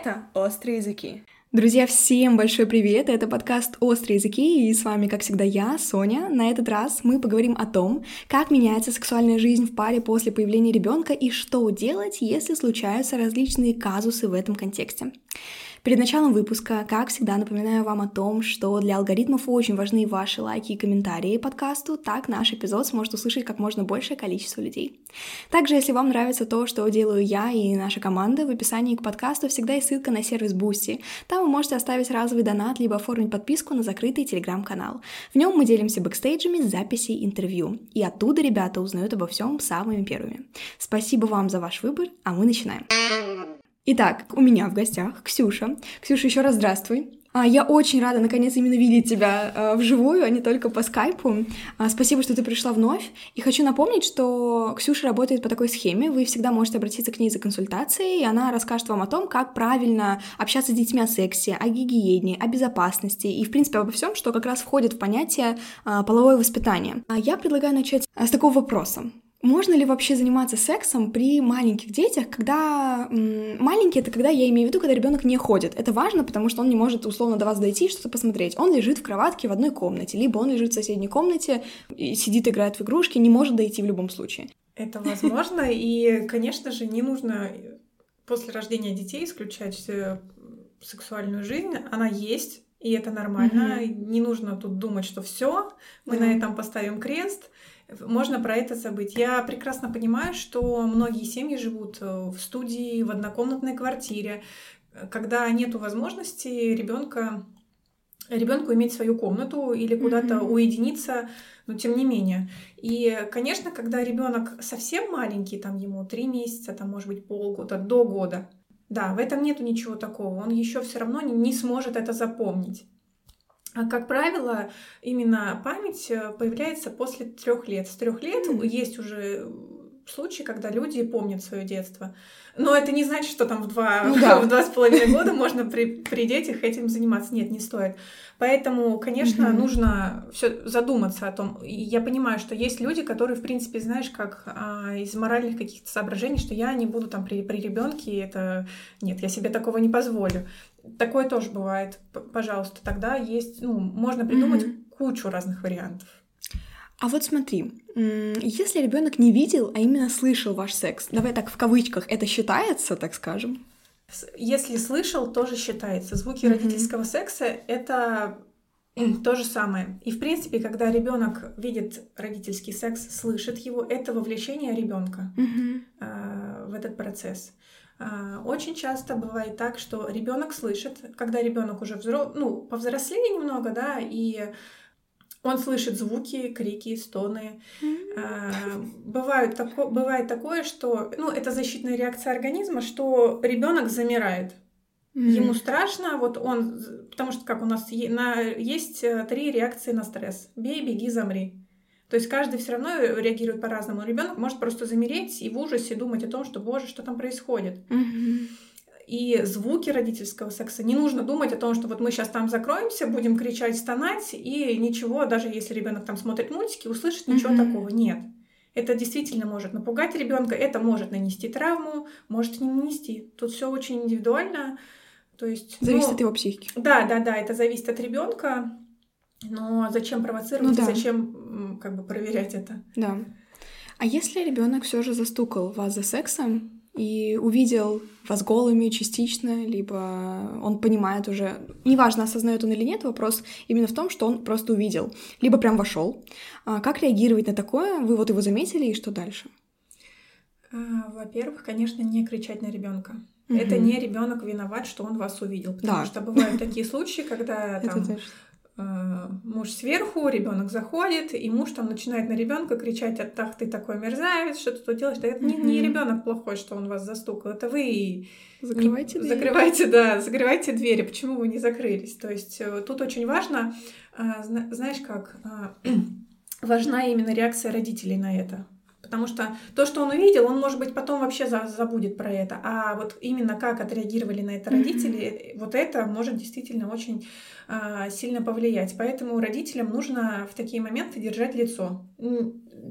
Это «Острые языки». Друзья, всем большой привет! Это подкаст «Острые языки» и с вами, как всегда, я, Соня. На этот раз мы поговорим о том, как меняется сексуальная жизнь в паре после появления ребенка и что делать, если случаются различные казусы в этом контексте. Перед началом выпуска, как всегда, напоминаю вам о том, что для алгоритмов очень важны ваши лайки и комментарии подкасту, так наш эпизод сможет услышать как можно большее количество людей. Также, если вам нравится то, что делаю я и наша команда, в описании к подкасту всегда есть ссылка на сервис Boosty. Там вы можете оставить разовый донат, либо оформить подписку на закрытый телеграм-канал. В нем мы делимся бэкстейджами, записей, интервью. И оттуда ребята узнают обо всем самыми первыми. Спасибо вам за ваш выбор, а мы начинаем. Итак, у меня в гостях Ксюша. Ксюша, еще раз здравствуй. А, я очень рада, наконец, именно видеть тебя э, вживую, а не только по скайпу. А, спасибо, что ты пришла вновь. И хочу напомнить, что Ксюша работает по такой схеме. Вы всегда можете обратиться к ней за консультацией, и она расскажет вам о том, как правильно общаться с детьми о сексе, о гигиене, о безопасности и, в принципе, обо всем, что как раз входит в понятие э, половое воспитание. А я предлагаю начать с такого вопроса. Можно ли вообще заниматься сексом при маленьких детях, когда маленький это когда я имею в виду, когда ребенок не ходит. Это важно, потому что он не может условно до вас дойти и что-то посмотреть. Он лежит в кроватке в одной комнате, либо он лежит в соседней комнате, и сидит, играет в игрушки, не может дойти в любом случае. Это возможно, и, конечно же, не нужно после рождения детей исключать э, сексуальную жизнь. Она есть, и это нормально. Mm-hmm. Не нужно тут думать, что все, мы mm-hmm. на этом поставим крест можно про это забыть. Я прекрасно понимаю, что многие семьи живут э, в студии, в однокомнатной квартире, когда нет возможности ребенка ребенку иметь свою комнату или куда-то mm-hmm. уединиться, но тем не менее. И, конечно, когда ребенок совсем маленький, там ему три месяца, там может быть полгода, до года, да, в этом нету ничего такого. Он еще все равно не, не сможет это запомнить. А, как правило, именно память э, появляется после трех лет. С трех лет mm-hmm. есть уже случаи, когда люди помнят свое детство. Но это не значит, что там в два, ну, да. в два с половиной года можно при, при детях этим заниматься. Нет, не стоит. Поэтому, конечно, mm-hmm. нужно все задуматься о том. И я понимаю, что есть люди, которые, в принципе, знаешь, как а, из моральных каких-то соображений, что я не буду там при, при ребенке, это нет, я себе такого не позволю. Такое тоже бывает. Пожалуйста, тогда есть, ну, можно придумать mm-hmm. кучу разных вариантов. А вот смотри, если ребенок не видел, а именно слышал ваш секс, давай так в кавычках, это считается, так скажем? Если слышал, тоже считается. Звуки mm-hmm. родительского секса это то же самое. И в принципе, когда ребенок видит родительский секс, слышит его, это вовлечение ребенка mm-hmm. э, в этот процесс. Э, очень часто бывает так, что ребенок слышит, когда ребенок уже взро... ну, повзрослее немного, да, и он слышит звуки, крики, стоны. Mm-hmm. Бывает, тако, бывает такое, что ну, это защитная реакция организма, что ребенок замирает. Mm-hmm. Ему страшно, вот он, потому что как у нас на, есть э, три реакции на стресс: бей, беги, замри. То есть каждый все равно реагирует по-разному. Ребенок может просто замереть и в ужасе думать о том, что боже, что там происходит. Mm-hmm и звуки родительского секса. Не нужно думать о том, что вот мы сейчас там закроемся, будем кричать, стонать, и ничего, даже если ребенок там смотрит мультики, услышит ничего mm-hmm. такого. Нет. Это действительно может напугать ребенка, это может нанести травму, может не нанести. Тут все очень индивидуально. То есть, зависит ну, от его психики. Да, да, да, это зависит от ребенка. Но зачем провоцировать, ну, да. зачем как бы проверять это? Да. А если ребенок все же застукал вас за сексом, и увидел вас голыми частично, либо он понимает уже, неважно, осознает он или нет, вопрос именно в том, что он просто увидел, либо прям вошел. А как реагировать на такое? Вы вот его заметили, и что дальше? А, во-первых, конечно, не кричать на ребенка. Угу. Это не ребенок виноват, что он вас увидел. Потому да. что бывают такие случаи, когда там муж сверху, ребенок заходит, и муж там начинает на ребенка кричать: "Ах, ты такой мерзавец, что ты тут делаешь?" Да это mm-hmm. не, не ребенок плохой, что он вас застукал, это вы закрывайте не, двери. закрывайте, да, закрывайте двери. Почему вы не закрылись? То есть э, тут очень важно, э, знаешь, как важна именно реакция родителей на это. Потому что то, что он увидел, он, может быть, потом вообще забудет про это. А вот именно как отреагировали на это родители, mm-hmm. вот это может действительно очень а, сильно повлиять. Поэтому родителям нужно в такие моменты держать лицо.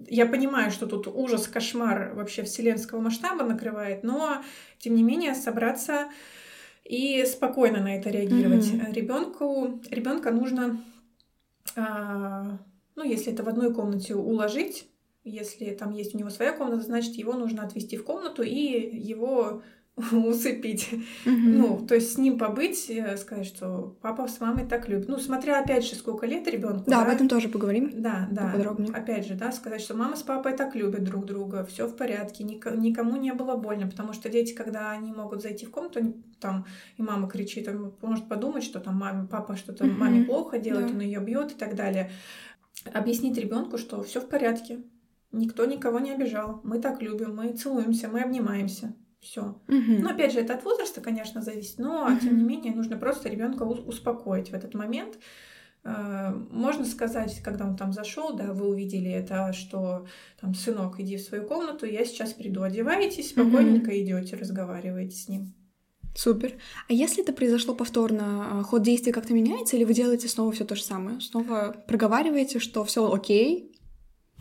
Я понимаю, что тут ужас, кошмар вообще вселенского масштаба накрывает, но тем не менее собраться и спокойно на это реагировать. Mm-hmm. Ребенку ребенка нужно, а, ну, если это в одной комнате уложить, если там есть у него своя комната, значит, его нужно отвести в комнату и его усыпить. Mm-hmm. Ну, то есть с ним побыть, э, сказать, что папа с мамой так любит. Ну, смотря опять же, сколько лет ребенку. Да, да, об этом тоже поговорим. Да, да. Подробнее. Опять же, да, сказать, что мама с папой так любят друг друга, все в порядке, никому не было больно, потому что дети, когда они могут зайти в комнату, там, и мама кричит, он может подумать, что там маме, папа что-то mm-hmm. маме плохо делает, да. он ее бьет и так далее. Объяснить ребенку, что все в порядке, никто никого не обижал, мы так любим, мы целуемся, мы обнимаемся все. Угу. Но опять же, это от возраста, конечно, зависит, но угу. тем не менее нужно просто ребенка успокоить в этот момент. Э, можно сказать, когда он там зашел, да, вы увидели это, что там сынок, иди в свою комнату, я сейчас приду, одеваетесь, спокойненько угу. идете, разговариваете с ним. Супер. А если это произошло повторно, а, ход действия как-то меняется, или вы делаете снова все то же самое? Снова проговариваете, что все окей,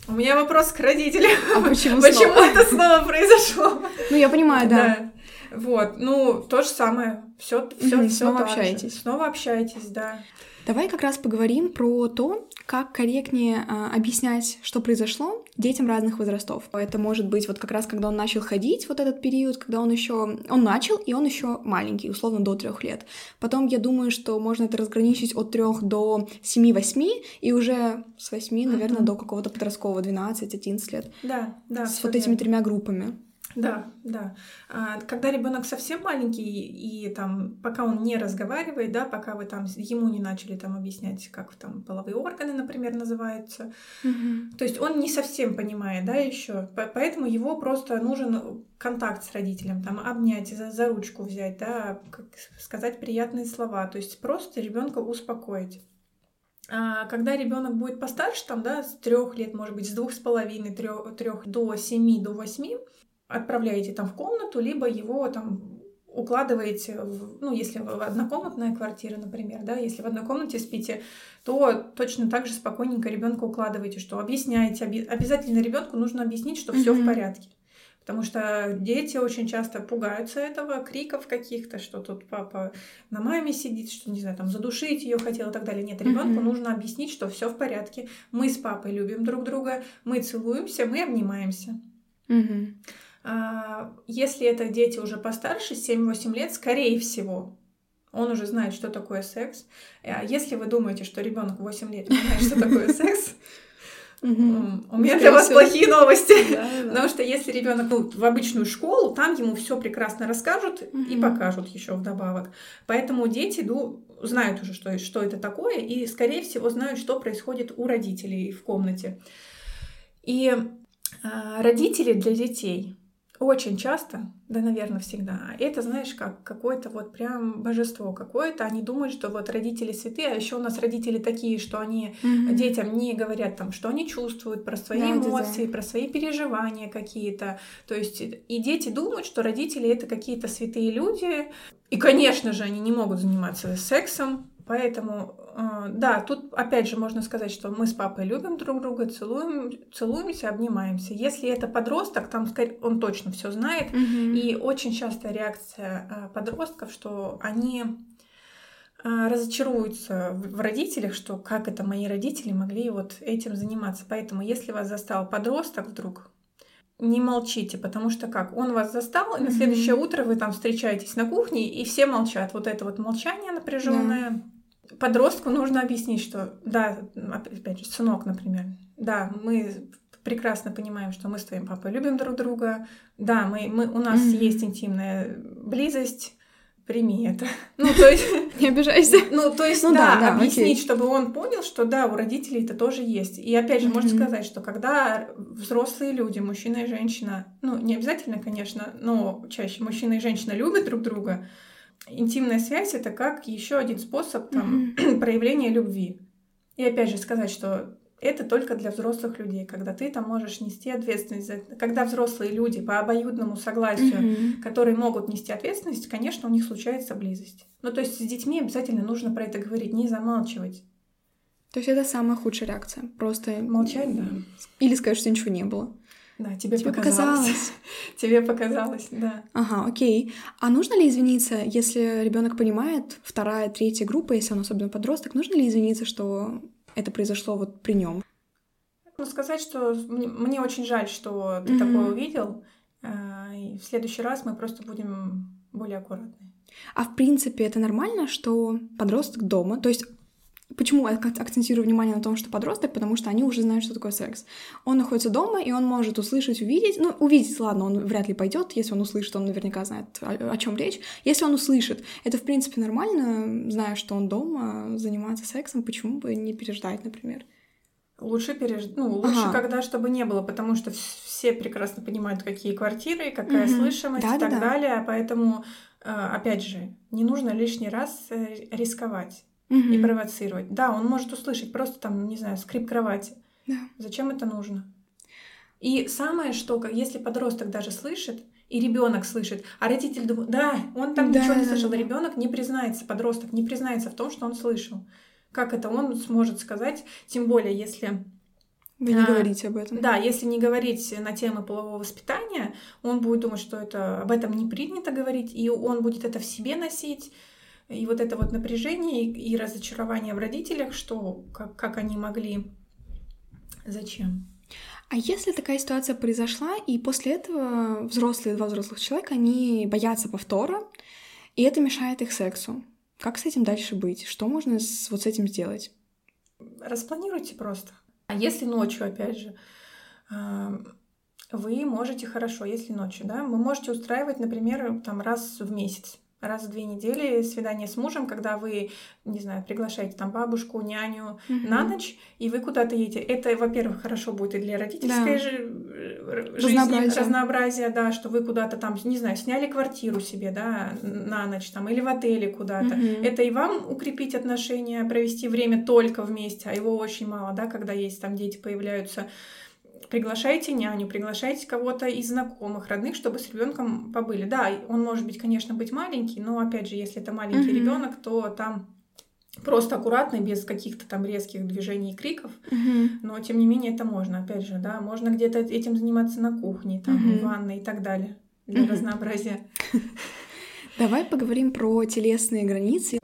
у меня вопрос к родителям. А почему Почему это снова произошло? Ну, я понимаю, да. Вот, ну, то же самое. Все, все, все Снова общаетесь. Снова общаетесь, да. Давай как раз поговорим про то, как корректнее а, объяснять, что произошло детям разных возрастов. Это может быть вот как раз, когда он начал ходить, вот этот период, когда он еще... Он начал, и он еще маленький, условно, до трех лет. Потом я думаю, что можно это разграничить от трех до 7-8, и уже с 8, наверное, mm-hmm. до какого-то подросткового 12-11 лет. Да, да. С вот этими тремя группами. Да, да. А, когда ребенок совсем маленький и там, пока он не разговаривает, да, пока вы там ему не начали там объяснять, как там половые органы, например, называются, угу. то есть он не совсем понимает, да, еще, поэтому его просто нужен контакт с родителем, там обнять, за, за ручку взять, да, сказать приятные слова, то есть просто ребенка успокоить. А когда ребенок будет постарше, там, да, с трех лет, может быть, с двух с половиной, трех до семи, до восьми, отправляете там в комнату, либо его там укладываете, в, ну, если однокомнатная квартира, например, да, если в одной комнате спите, то точно так же спокойненько ребенка укладываете, что объясняете, оби- обязательно ребенку нужно объяснить, что все mm-hmm. в порядке. Потому что дети очень часто пугаются этого, криков каких-то, что тут папа на маме сидит, что, не знаю, там задушить ее хотел и так далее. Нет, ребенку mm-hmm. нужно объяснить, что все в порядке. Мы с папой любим друг друга, мы целуемся, мы обнимаемся. Mm-hmm. А, если это дети уже постарше, 7-8 лет, скорее всего, он уже знает, что такое секс. А если вы думаете, что ребенок 8 лет не знает, что такое секс, у меня для вас плохие новости. Потому что если ребенок ну, в обычную школу, там ему все прекрасно расскажут и покажут еще вдобавок. Поэтому дети ну, знают уже, что, что это такое, и, скорее всего, знают, что происходит у родителей в комнате. И а, родители для детей очень часто, да, наверное, всегда. Это, знаешь, как какое-то вот прям божество какое-то. Они думают, что вот родители святые, а еще у нас родители такие, что они mm-hmm. детям не говорят там, что они чувствуют про свои да, эмоции, да, да. про свои переживания какие-то. То есть и дети думают, что родители это какие-то святые люди. И, конечно же, они не могут заниматься сексом, Поэтому, да, тут опять же можно сказать, что мы с папой любим друг друга, целуем, целуемся, обнимаемся. Если это подросток, там он точно все знает. Mm-hmm. И очень частая реакция э, подростков, что они э, разочаруются в родителях, что как это мои родители могли вот этим заниматься. Поэтому, если вас застал подросток вдруг, не молчите, потому что как? Он вас застал, и на следующее утро вы там встречаетесь на кухне, и все молчат. Вот это вот молчание напряженное. Да подростку нужно объяснить, что да, опять же, сынок, например, да, мы прекрасно понимаем, что мы с твоим папой любим друг друга, да, мы, мы, у нас mm-hmm. есть интимная близость, прими это. Ну, то есть... Не обижайся. Ну, то есть, ну, да, да, да, объяснить, окей. чтобы он понял, что да, у родителей это тоже есть. И опять же, mm-hmm. можно сказать, что когда взрослые люди, мужчина и женщина, ну, не обязательно, конечно, но чаще мужчина и женщина любят друг друга, интимная связь это как еще один способ там, mm-hmm. проявления любви. И опять же сказать, что это только для взрослых людей, когда ты там можешь нести ответственность. За... Когда взрослые люди по обоюдному согласию, mm-hmm. которые могут нести ответственность, конечно, у них случается близость. Ну, то есть с детьми обязательно нужно про это говорить, не замалчивать. То есть это самая худшая реакция. Просто молчать, да. Или сказать, что ничего не было. Да, тебе, тебе показалось. показалось. тебе показалось, да. Ага, окей. А нужно ли извиниться, если ребенок понимает, вторая, третья группа, если он особенно подросток, нужно ли извиниться, что это произошло вот при нем? Ну, сказать, что мне очень жаль, что ты mm-hmm. такое увидел. А, и в следующий раз мы просто будем более аккуратны. А в принципе это нормально, что подросток дома, то есть Почему я акцентирую внимание на том, что подросток? Потому что они уже знают, что такое секс. Он находится дома, и он может услышать, увидеть. Ну, увидеть, ладно, он вряд ли пойдет. Если он услышит, он наверняка знает, о, о чем речь. Если он услышит, это в принципе нормально, зная, что он дома, заниматься сексом, почему бы не переждать, например? Лучше переждать. Ну, лучше, ага. когда чтобы не было, потому что все прекрасно понимают, какие квартиры, какая угу. слышимость да, и так да, далее. Поэтому, э, опять же, не нужно лишний раз э, рисковать угу. и провоцировать. Да, он может услышать просто там, не знаю, скрип кровати. Да. Зачем это нужно? И самое, что если подросток даже слышит, и ребенок слышит, а родитель думает, да, он там да, ничего не слышал, да. ребенок не признается, подросток не признается в том, что он слышал. Как это он сможет сказать, тем более, если вы не а, говорите об этом. Да, если не говорить на темы полового воспитания, он будет думать, что это об этом не принято говорить, и он будет это в себе носить, и вот это вот напряжение и, и разочарование в родителях, что как, как они могли, зачем. А если такая ситуация произошла, и после этого взрослые, два взрослых человека, они боятся повтора, и это мешает их сексу, как с этим дальше быть? Что можно с, вот с этим сделать? Распланируйте просто. А если ночью, опять же, вы можете хорошо, если ночью, да, вы можете устраивать, например, там раз в месяц раз в две недели свидание с мужем, когда вы, не знаю, приглашаете там бабушку, няню mm-hmm. на ночь, и вы куда-то едете. Это, во-первых, хорошо будет и для родительской да. жи- э, жизни, разнообразия. разнообразия, да, что вы куда-то там, не знаю, сняли квартиру себе, да, на ночь там, или в отеле куда-то. Mm-hmm. Это и вам укрепить отношения, провести время только вместе, а его очень мало, да, когда есть там дети появляются приглашайте няню, приглашайте кого-то из знакомых, родных, чтобы с ребенком побыли. Да, он может быть, конечно, быть маленький, но опять же, если это маленький mm-hmm. ребенок, то там просто аккуратно, без каких-то там резких движений и криков, mm-hmm. но тем не менее это можно, опять же, да, можно где-то этим заниматься на кухне, там, mm-hmm. в ванной и так далее для mm-hmm. разнообразия. Давай поговорим про телесные границы.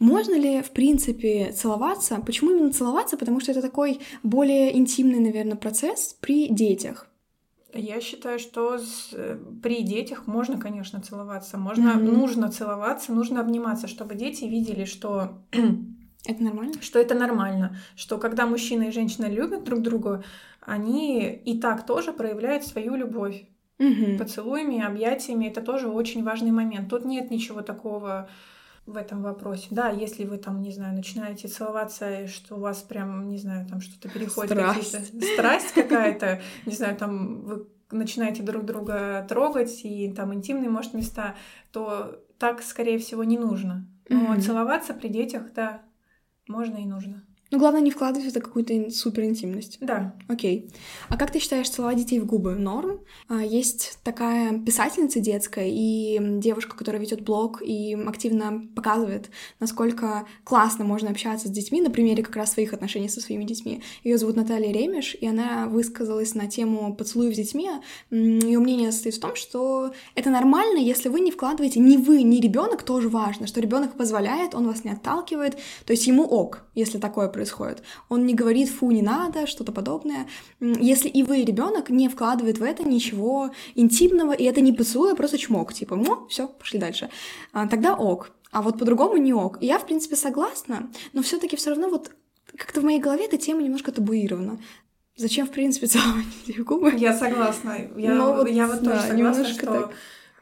Можно ли, в принципе, целоваться? Почему именно целоваться? Потому что это такой более интимный, наверное, процесс при детях. Я считаю, что с, э, при детях можно, конечно, целоваться. Можно, mm-hmm. нужно целоваться, нужно обниматься, чтобы дети видели, что это нормально? Что это нормально. Что когда мужчина и женщина любят друг друга, они и так тоже проявляют свою любовь. Угу. Поцелуями, объятиями это тоже очень важный момент. Тут нет ничего такого в этом вопросе. Да, если вы там, не знаю, начинаете целоваться, что у вас прям, не знаю, там что-то переходит, страсть, страсть какая-то, не знаю, там вы начинаете друг друга трогать и там интимные, может, места, то так, скорее всего, не нужно. Но mm-hmm. целоваться при детях, да, можно и нужно. Ну, главное не вкладывать в это какую-то супер интимность. Да. Окей. А как ты считаешь, целовать детей в губы норм? А, есть такая писательница детская и девушка, которая ведет блог и активно показывает, насколько классно можно общаться с детьми на примере как раз своих отношений со своими детьми. Ее зовут Наталья Ремеш, и она высказалась на тему поцелуев с детьми. Ее мнение состоит в том, что это нормально, если вы не вкладываете ни вы, ни ребенок тоже важно, что ребенок позволяет, он вас не отталкивает, то есть ему ок, если такое происходит. Он не говорит, фу, не надо, что-то подобное. Если и вы, ребенок, не вкладывает в это ничего интимного, и это не поцелуй, а просто чмок, типа, ну, все, пошли дальше, а, тогда ок. А вот по-другому не ок. И я, в принципе, согласна, но все-таки все равно вот как-то в моей голове эта тема немножко табуирована. Зачем, в принципе, целовать губы? Я согласна. Я, ну, вот, я вот да, тоже согласна, что так.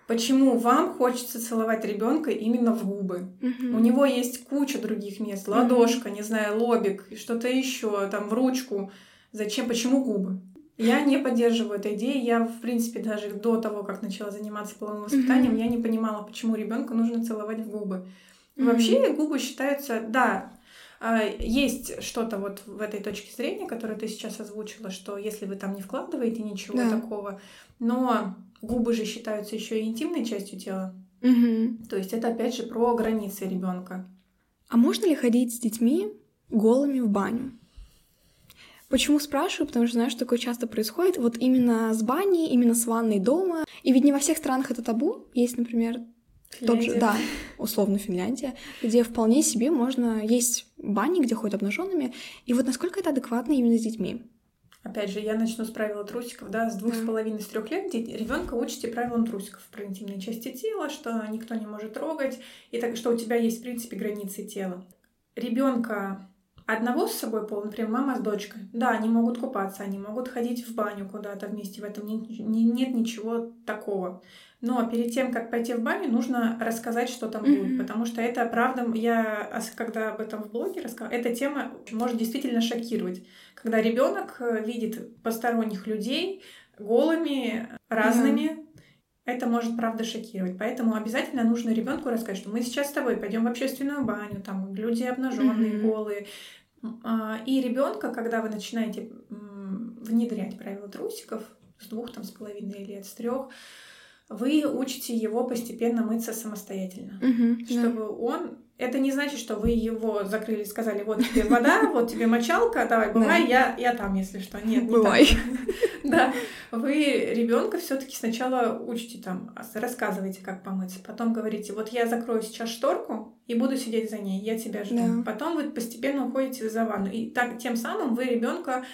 Почему вам хочется целовать ребенка именно в губы? Угу. У него есть куча других мест, ладошка, угу. не знаю, лобик, что-то еще, там в ручку. Зачем? Почему губы? Я не поддерживаю этой идеи. Я, в принципе, даже до того, как начала заниматься половым воспитанием, mm я не понимала, почему ребенку нужно целовать в губы. Вообще губы считаются, да, есть что-то вот в этой точке зрения, которую ты сейчас озвучила, что если вы там не вкладываете ничего да. такого, но Губы же считаются еще и интимной частью тела. Угу. То есть это опять же про границы ребенка. А можно ли ходить с детьми голыми в баню? Почему спрашиваю? Потому что знаю, что такое часто происходит. Вот именно с баней, именно с ванной дома. И ведь не во всех странах это табу. Есть, например, тот же, да, условно Финляндия, где вполне себе можно есть бани, где ходят обнаженными. И вот насколько это адекватно именно с детьми? Опять же, я начну с правила трусиков, да, с двух с половиной, с трех лет, ребенка учите правилам трусиков про интимные части тела, что никто не может трогать, и так что у тебя есть, в принципе, границы тела. Ребенка одного с собой пол, например, мама с дочкой, да, они могут купаться, они могут ходить в баню куда-то вместе, в этом не, не, нет ничего такого. Но перед тем, как пойти в баню, нужно рассказать, что там mm-hmm. будет, потому что это, правда, я, когда об этом в блоге рассказывала, эта тема может действительно шокировать. Когда ребенок э, видит посторонних людей голыми, разными. Это может, правда, шокировать. Поэтому обязательно нужно ребенку рассказать, что мы сейчас с тобой пойдем в общественную баню, там люди обнаженные, mm-hmm. голые, а, и ребенка, когда вы начинаете внедрять правила трусиков с двух там с половиной лет, с трех, вы учите его постепенно мыться самостоятельно, угу, чтобы да. он это не значит, что вы его закрыли, сказали, вот тебе вода, вот тебе мочалка, давай, бывай, я, я там, если что. Нет, не бывай. Да, вы ребенка все-таки сначала учите там, рассказывайте, как помыться, потом говорите, вот я закрою сейчас шторку и буду сидеть за ней, я тебя жду. Потом вы постепенно уходите за ванну, и так тем самым вы ребенка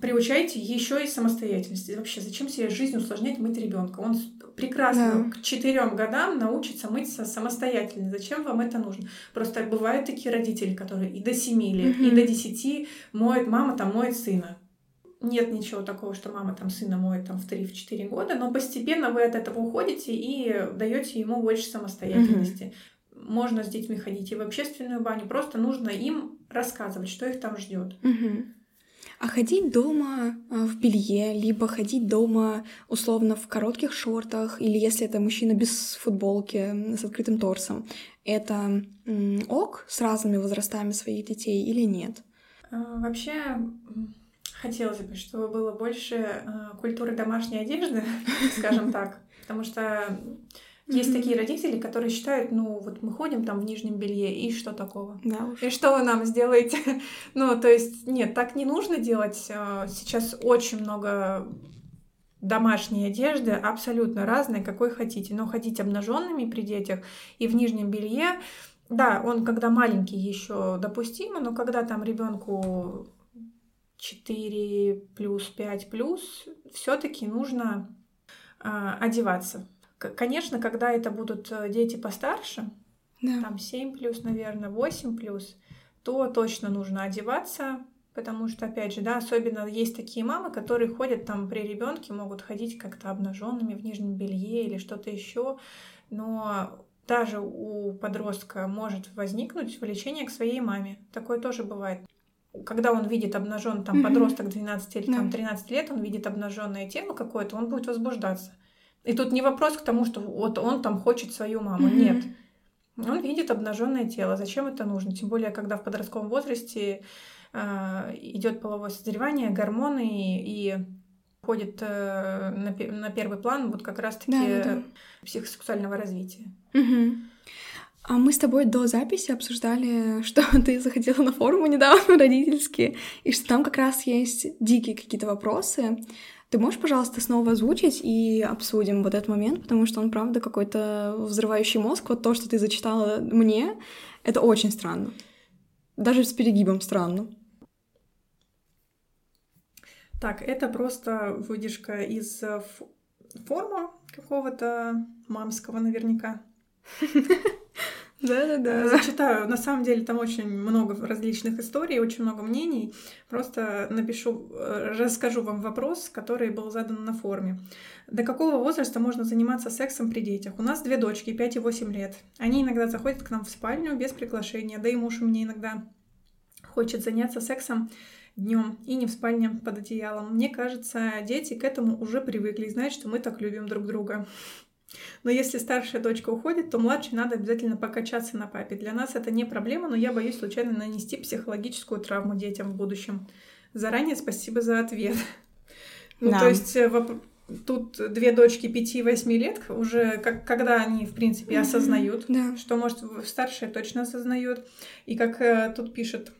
приучаете еще и самостоятельности. Вообще, зачем себе жизнь усложнять мыть ребенка? Он прекрасно да. к четырем годам научится мыться самостоятельно. Зачем вам это нужно? Просто бывают такие родители, которые и до семи лет, угу. и до десяти моет мама там моет сына. Нет ничего такого, что мама там сына моет там в 3-4 года, но постепенно вы от этого уходите и даете ему больше самостоятельности. Угу. Можно с детьми ходить и в общественную баню, просто нужно им рассказывать, что их там ждет. Угу. А ходить дома а, в белье, либо ходить дома условно в коротких шортах, или если это мужчина без футболки, с открытым торсом, это ок с разными возрастами своих детей или нет? А, вообще, хотелось бы, чтобы было больше а, культуры домашней одежды, скажем так, потому что есть такие родители, которые считают, ну вот мы ходим там в нижнем белье, и что такого? Да уж. И что вы нам сделаете? ну, то есть, нет, так не нужно делать. А, сейчас очень много домашней одежды, абсолютно разной, какой хотите. Но ходить обнаженными при детях и в нижнем белье, да, он когда маленький еще допустимо, но когда там ребенку 4 плюс 5 плюс, все-таки нужно э, одеваться. Конечно, когда это будут э, дети постарше, да. там 7 плюс, наверное, 8 плюс, то точно нужно одеваться, потому что, опять же, да, особенно есть такие мамы, которые ходят там при ребенке, могут ходить как-то обнаженными в нижнем белье или что-то еще, но даже у подростка может возникнуть влечение к своей маме. Такое тоже бывает. Когда он видит обнажен там подросток 12 или там 13 лет, он видит обнаженное тело какое-то, он будет возбуждаться. И тут не вопрос к тому, что вот он там хочет свою маму. Mm-hmm. Нет. Он видит обнаженное тело. Зачем это нужно? Тем более, когда в подростковом возрасте э, идет половое созревание, гормоны и, и ходит э, на, на первый план вот как раз-таки да, да. психосексуального развития. Угу. А мы с тобой до записи обсуждали, что ты заходила на форумы недавно родительские, и что там как раз есть дикие какие-то вопросы. Ты можешь, пожалуйста, снова озвучить и обсудим вот этот момент, потому что он, правда, какой-то взрывающий мозг. Вот то, что ты зачитала мне, это очень странно. Даже с перегибом странно. Так, это просто выдержка из э, форума какого-то мамского наверняка. Да-да-да. Зачитаю. На самом деле там очень много различных историй, очень много мнений. Просто напишу, э, расскажу вам вопрос, который был задан на форуме. До какого возраста можно заниматься сексом при детях? У нас две дочки, 5 и 8 лет. Они иногда заходят к нам в спальню без приглашения, да и муж у меня иногда хочет заняться сексом днем и не в спальне под одеялом. Мне кажется, дети к этому уже привыкли и знают, что мы так любим друг друга. Но если старшая дочка уходит, то младшей надо обязательно покачаться на папе. Для нас это не проблема, но я боюсь случайно нанести психологическую травму детям в будущем. Заранее спасибо за ответ. Ну, то есть э, тут две дочки 5-8 лет, уже как, когда они, в принципе, осознают, да. что, может, старшая точно осознает. И как э, тут пишет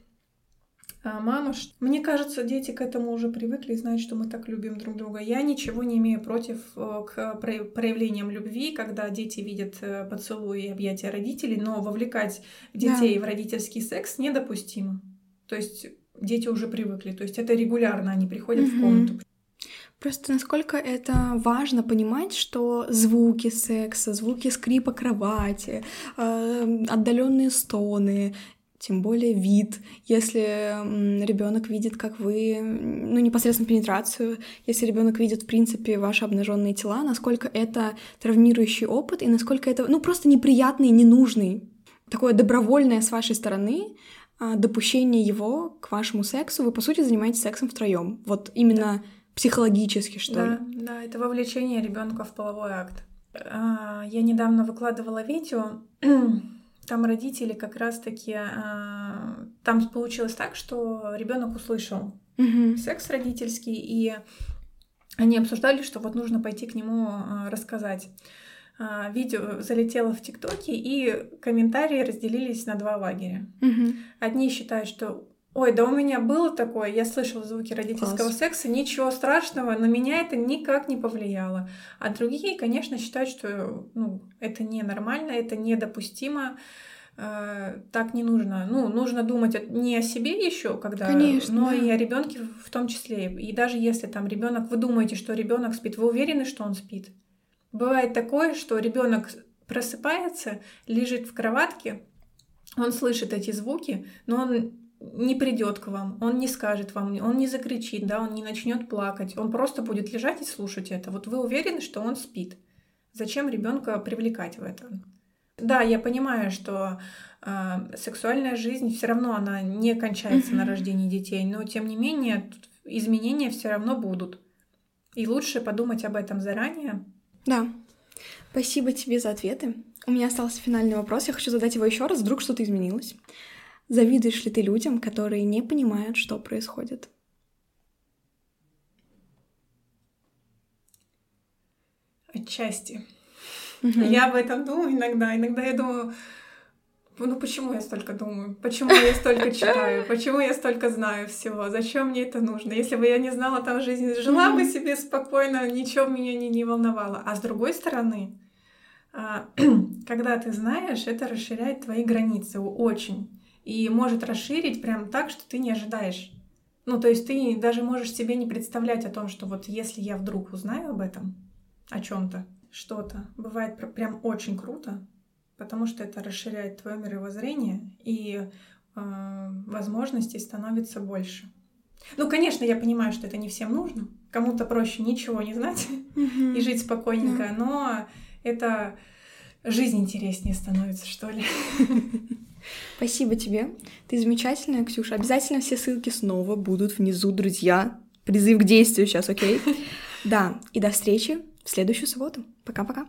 мама. Мне кажется, дети к этому уже привыкли и знают, что мы так любим друг друга. Я ничего не имею против э, к проявлениям любви, когда дети видят э, поцелуи и объятия родителей, но вовлекать детей да. в родительский секс недопустимо. То есть дети уже привыкли, то есть это регулярно они приходят угу. в комнату. Просто насколько это важно понимать, что звуки секса, звуки скрипа кровати, э, отдаленные стоны, тем более вид, если ребенок видит, как вы, ну, непосредственно пенетрацию, если ребенок видит, в принципе, ваши обнаженные тела, насколько это травмирующий опыт и насколько это, ну, просто неприятный, ненужный, такое добровольное с вашей стороны а, допущение его к вашему сексу, вы, по сути, занимаетесь сексом втроем. Вот именно да. психологически, что да, ли. Да, это вовлечение ребенка в половой акт. А, я недавно выкладывала видео, там родители как раз-таки... А, там получилось так, что ребенок услышал угу. секс родительский, и они обсуждали, что вот нужно пойти к нему рассказать. А, видео залетело в ТикТоке, и комментарии разделились на два лагеря. Угу. Одни считают, что Ой, да у меня было такое, я слышала звуки родительского Класс. секса, ничего страшного, на меня это никак не повлияло. А другие, конечно, считают, что ну, это ненормально, это недопустимо, э, так не нужно. Ну, нужно думать не о себе еще, когда, конечно, но да. и о ребенке в том числе. И даже если там ребенок, вы думаете, что ребенок спит, вы уверены, что он спит? Бывает такое, что ребенок просыпается, лежит в кроватке, он слышит эти звуки, но он не придет к вам, он не скажет вам, он не закричит, да, он не начнет плакать, он просто будет лежать и слушать это. Вот вы уверены, что он спит. Зачем ребенка привлекать в это? Да, я понимаю, что э, сексуальная жизнь все равно она не кончается на рождении детей, но тем не менее изменения все равно будут. И лучше подумать об этом заранее, да. Спасибо тебе за ответы. У меня остался финальный вопрос. Я хочу задать его еще раз. Вдруг что-то изменилось. Завидуешь ли ты людям, которые не понимают, что происходит? Отчасти. Угу. Я об этом думаю иногда. Иногда я думаю, ну почему я столько думаю? Почему я столько читаю? Почему я столько знаю всего? Зачем мне это нужно? Если бы я не знала там жизнь, жила бы себе спокойно, ничего меня не, не волновало. А с другой стороны, а, когда ты знаешь, это расширяет твои границы очень. И может расширить прям так, что ты не ожидаешь. Ну, то есть ты даже можешь себе не представлять о том, что вот если я вдруг узнаю об этом, о чем-то, что-то, бывает прям очень круто, потому что это расширяет твое мировоззрение, и э, возможностей становится больше. Ну, конечно, я понимаю, что это не всем нужно. Кому-то проще ничего не знать mm-hmm. и жить спокойненько, yeah. но это жизнь интереснее становится, что ли. Спасибо тебе. Ты замечательная, Ксюша. Обязательно все ссылки снова будут внизу, друзья. Призыв к действию сейчас, окей? Да, и до встречи в следующую субботу. Пока-пока.